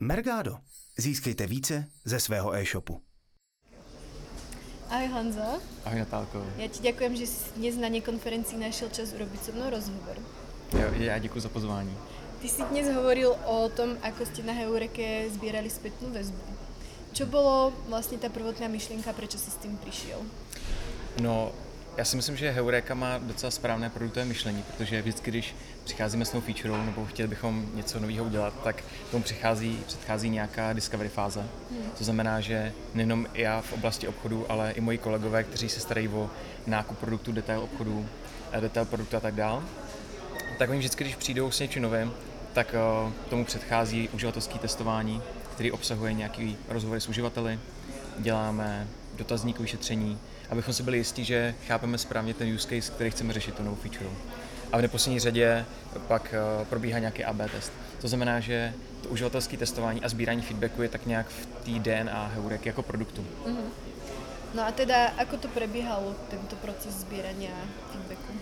Mergado. Získejte více ze svého e-shopu. Ahoj Honzo. Ahoj Natálko. Já ti děkuji, že jsi dnes na konferenci našel čas urobiť so mnou rozhovor. Jo, já děkuji za pozvání. Ty si dnes hovoril o tom, ako ste na Heureke zbierali spätnú väzbu. Čo bolo vlastne tá prvotná myšlienka, prečo si s tým prišiel? No, já si myslím, že Heureka má docela správné produktové myšlení, protože vždycky, když přicházíme s novou featurou nebo chtěli bychom něco nového udělat, tak tomu přichází, předchází nějaká discovery fáze. Hmm. To znamená, že nejenom já v oblasti obchodu, ale i moji kolegové, kteří se starají o nákup produktů, detail obchodu, eh, detail produktu a tak dále, tak oni vždycky, když přijdou s něčím novým, tak uh, tomu předchází uživatelské testování, který obsahuje nějaký rozhovory s uživateli, děláme dotazníkové šetření, abychom si byli jistí, že chápeme správně ten use case, který chceme řešit tu novou feature. A v neposlední řadě pak uh, probíhá nějaký AB test. To znamená, že to uživatelské testování a sbírání feedbacku je tak nějak v té DNA Heurek jako produktu. Mm-hmm. No a teda, ako to prebiehalo, tento proces sbírania feedbacku?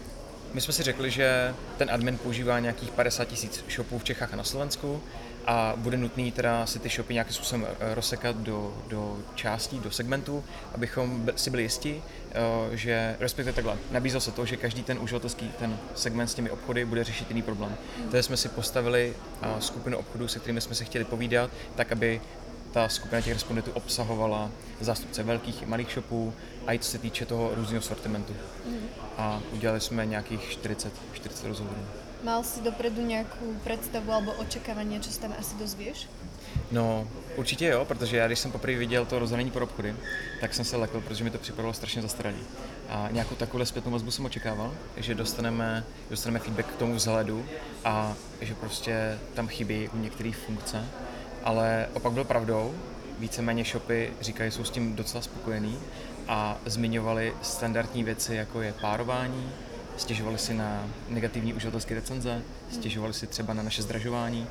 My jsme si řekli, že ten admin používá nějakých 50 tisíc shopů v Čechách a na Slovensku a bude nutný teda si ty shopy nějakým způsobem eh, rozsekat do, do částí, do segmentů, abychom si byli jistí, eh, že respektive takhle, nabízel se to, že každý ten uživatelský ten segment s těmi obchody bude řešit jiný problém. Takže jsme si postavili eh, skupinu obchodů, se kterými jsme se chtěli povídat, tak aby ta skupina těch respondentů obsahovala zástupce velkých i malých shopů a i co se týče toho různého sortimentu. Mm. A udělali jsme nějakých 40, 40 rozhovorů. Mal si dopredu nějakou představu alebo očekávání, co se tam asi dozvíš? No, určitě jo, protože já když jsem poprvé viděl to rozdělení pro obchody, tak jsem se lekl, protože mi to připadalo strašně zastaralý. A nějakou takovou zpětnou vazbu jsem očekával, že dostaneme, dostaneme feedback k tomu vzhledu a že prostě tam chybí u některých funkce ale opak byl pravdou. Víceméně shopy říkají, jsou s tím docela spokojení a zmiňovali standardní věci, jako je párování, stěžovali si na negativní uživatelské recenze, stěžovali si třeba na naše zdražování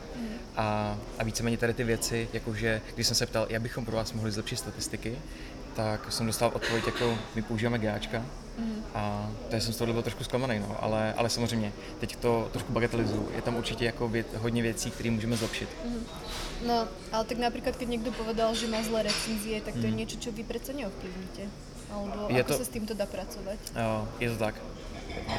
a, a víceméně tady ty věci, jakože když jsem se ptal, jak bychom pro vás mohli zlepšit statistiky, tak jsem dostal odpověď, jako my používáme GAčka, Mm. A to jsem z toho byl trošku zklamaný, no. ale, ale samozřejmě, teď to trošku bagatelizuju. Je tam určitě jako věc, hodně věcí, které můžeme zlepšit. Mm. No, ale tak například, když někdo povedal, že má zlé recenzie, tak to mm. je mhm. něco, co vy přece neovplyvníte. Alebo je to, se s tímto dá pracovat? Jo, je to tak.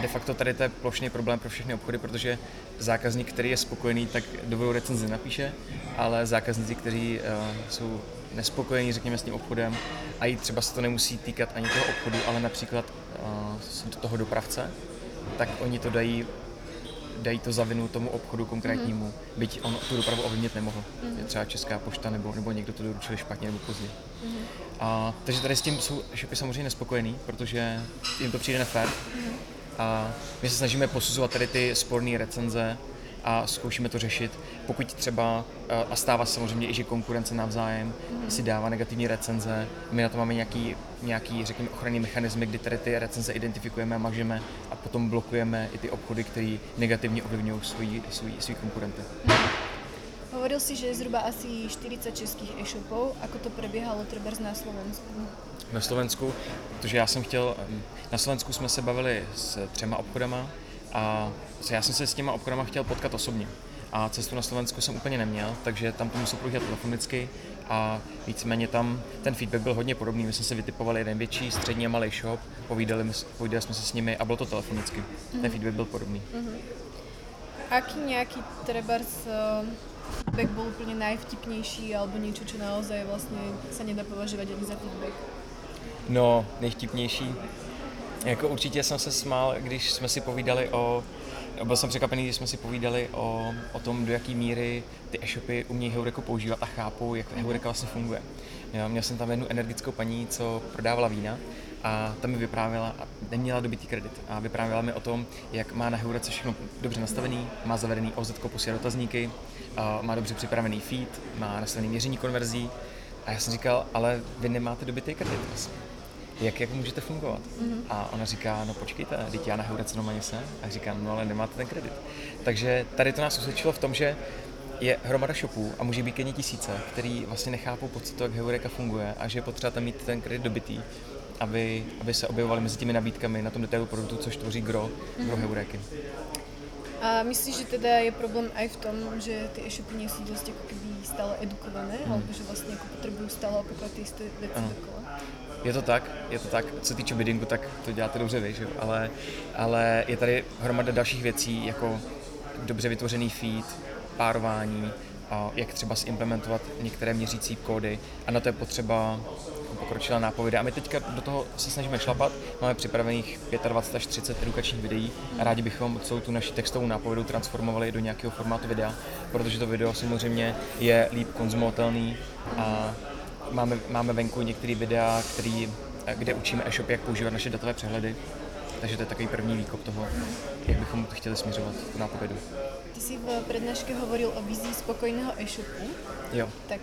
De facto tady to je plošný problém pro všechny obchody, protože zákazník, který je spokojený, tak dobrou recenzi napíše, ale zákazníci, kteří uh, jsou nespokojení, řekněme, s tím obchodem a i třeba se to nemusí týkat ani toho obchodu, ale například uh, toho dopravce, tak oni to dají dají to za vinu tomu obchodu konkrétnímu, mm. byť on tu dopravu ovlivnit nemohl. Mm. Je třeba Česká pošta nebo, nebo někdo to doručil špatně nebo pozdě. Mm. A, takže tady s tím jsou shopy samozřejmě nespokojení, protože jim to přijde nefér. Mm. A my se snažíme posuzovat tady ty sporné recenze a zkoušíme to řešit. Pokud třeba, eh, a stává se samozřejmě i, že konkurence navzájem si dává negativní recenze, my na to máme nějaký, nějaký řekněme, ochranný mechanismy, kdy tady ty recenze identifikujeme a mažeme a potom blokujeme i ty obchody, které negativně ovlivňují svý, svý, svý konkurenty. Hovoril si, že je zhruba asi 40 českých e-shopů. Ako to prebiehalo třeba na Slovensku? Na Slovensku, protože já jsem chtěl, na Slovensku jsme se bavili s třema obchodama, a já jsem se s těma obchodama chtěl potkat osobně. A cestu na Slovensku jsem úplně neměl, takže tam to musel probíhat telefonicky a víceméně tam ten feedback byl hodně podobný. My jsme si vytipovali jeden větší, střední a malý shop, povídali, povídali jsme se s nimi a bylo to telefonicky. Mm-hmm. Ten mhm. feedback byl podobný. Mm-hmm. Aký nějaký trebárs feedback byl úplně nejvtipnější alebo něco, co naozaj vlastně se nedá považovat ani za feedback? No, nejvtipnější jako určitě jsem se smál, když jsme si povídali o byl jsem překvapený, když jsme si povídali o, o tom, do jaké míry ty e-shopy umějí Heureku používat a chápou, jak Heureka vlastně funguje. Jo, měl jsem tam jednu energickou paní, co prodávala vína a ta mi vyprávěla, a neměla dobitý kredit, a vyprávěla mi o tom, jak má na Heurece všechno dobře nastavený, má zavedený OZ, posílá dotazníky, má dobře připravený feed, má nastavený měření konverzí a já jsem říkal, ale vy nemáte dobitý kredit vlastně jak, jak můžete fungovat? Mm-hmm. A ona říká, no počkejte, teď já na Heurece normálně se. A říkám, no ale nemáte ten kredit. Takže tady to nás usvědčilo v tom, že je hromada shopů a může být jen tisíce, který vlastně nechápou pocit, jak Heureka funguje a že je potřeba tam mít ten kredit dobitý, aby, aby se objevovali mezi těmi nabídkami na tom detailu produktu, což tvoří gro, mm-hmm. gro Heureky. A myslíš, že teda je problém aj v tom, že ty e-shopy nie sú dosť ako keby stále edukované, Hmm. alebo že vlastne ako potrebujú stále opakovat ty isté veci Ano. dokola? Je to tak, je to tak. Co se týče biddingu, tak to děláte dobře vy, že jo? Ale, ale je tady hromada dalších věcí, jako dobře vytvořený feed, párování, a jak třeba zimplementovat některé měřící kódy a na to je potřeba pokročilá nápověda. A my teďka do toho se snažíme šlapat, máme připravených 25 až 30 edukačních videí a rádi bychom celou tu naši textovou nápovědu transformovali do nějakého formátu videa, protože to video samozřejmě je líp konzumovatelný a máme, máme venku některé videa, který, kde učíme e-shop, jak používat naše datové přehledy. Takže to je takový první výkop toho, jak bychom chtěli směřovat tu nápovědu. Ty si v prednáške hovoril o vizii spokojného e-shopu, Jo. tak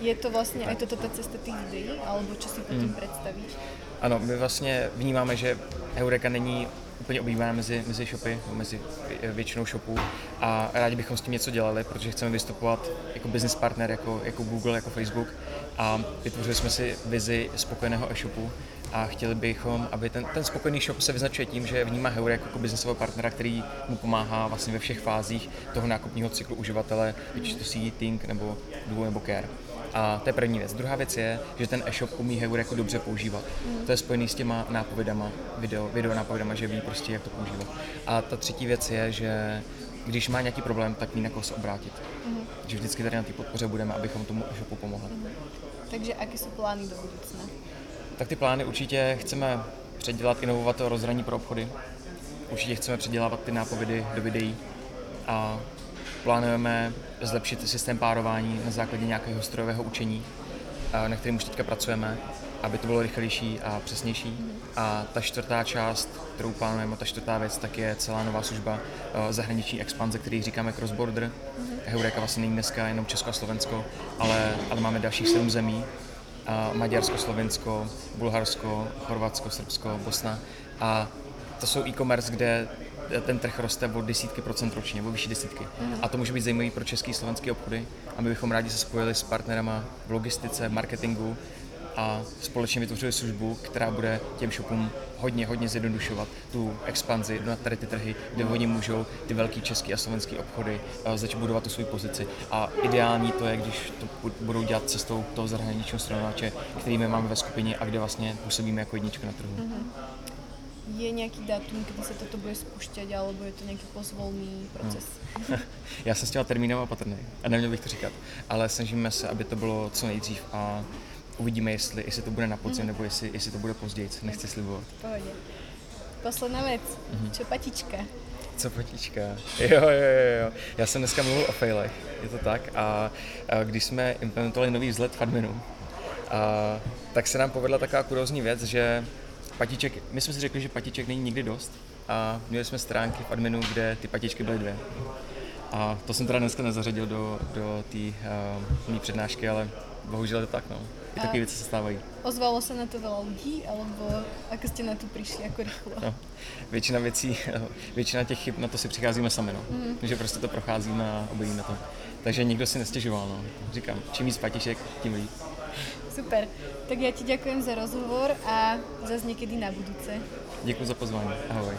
je to vlastne aj toto tá cesta tých videí, alebo čo si pod Hmm. tým predstavíš? Ano, my vlastně vnímáme, že Eureka není úplně oblíbená mezi, mezi shopy, mezi většinou shopů a rádi bychom s tím něco dělali, protože chceme vystupovat jako business partner, jako, jako Google, jako Facebook a vytvořili jsme si vizi spokojeného e-shopu a chtěli bychom, aby ten, ten spokojený shop se vyznačuje tím, že vnímá Heurek jako businessového partnera, který mu pomáhá vlastně ve všech fázích toho nákupního cyklu uživatele, ať to see, think nebo do nebo care. A to je první věc. Druhá věc je, že ten e-shop umí jako dobře používat. To je spojený s těma nápovědama, video, video nápovědama, že ví prostě, jak to používat. A ta třetí věc je, že když má nějaký problém, tak ví na koho se obrátit. Že vždycky tady na té podpoře budeme, abychom tomu e-shopu pomohli. Takže aké sú plány do budúcna? Tak ty plány určitě chceme předělat, inovovat to rozhraní pro obchody. Určitě chceme předělávat ty nápovědy do videí a plánujeme zlepšit systém párování na základě nějakého strojového učení, a na kterém už teďka pracujeme, aby to bylo rychlejší a přesnější. A ta čtvrtá část, kterou plánujeme, ta čtvrtá věc, tak je celá nová služba eh, zahraniční expanze, který říkáme cross border. Heureka vlastně není dneska jenom Česko a Slovensko, ale, ale máme dalších sedm zemí, Maďarsko, Slovensko, Bulharsko, Chorvatsko, Srbsko, Bosna. A to jsou e-commerce, kde ten trh roste o desítky procent ročně, o vyšší desítky. A to může být zajímavý pro český slovenský obchody a my bychom rádi se spojili s partnerama v logistice, marketingu a společně vytvořili službu, která bude těm shopům hodně, hodně zjednodušovat tu expanzi na tady ty trhy, kde oni můžou ty velký český a slovenský obchody eh, začít budovat tu svou pozici. A ideální to je, když to bu- budou dělat cestou toho zahraničního stranovače, který my máme ve skupině a kde vlastně působíme jako jednička na trhu. Je nejaký dátum, kedy sa toto bude spúšťať, alebo je to nejaký pozvolný proces? Já jsem s těma termínama opatrný a neměl bych to říkat, ale snažíme se, aby to bylo co nejdřív a uvidíme, jestli, jestli to bude na podzim nebo jestli, jestli to bude později, nechci slibovat. V pohode. Posledná vec. Mhm. Čo patička? Co potíčka? Jo, jo, jo, jo. Já jsem dneska mluvil o failech, je to tak. A, a když jsme implementovali nový vzhled v adminu, a, tak se nám povedla taková kuriozní věc, že patiček, my jsme si řekli, že patiček není nikdy dost a měli jsme stránky v adminu, kde ty patičky byly dvě. A to jsem teda dneska nezařadil do, do té uh, mý přednášky, ale bohužel je to tak, no. I takové věci se stávají. Ozvalo sa na to veľa ľudí, alebo ako ste na to prišli, ako rýchlo? No, většina věcí, většina těch chyb, na to si přicházíme sami, no. Mm. Že prostě to procházíme a obejíme to. Takže nikdo si nestěžoval, no. Říkám, čím víc patišek, tím líp. Super. Tak ja ti ďakujem za rozhovor a zase niekedy na budúce. Děkuji za pozvání. Ahoj.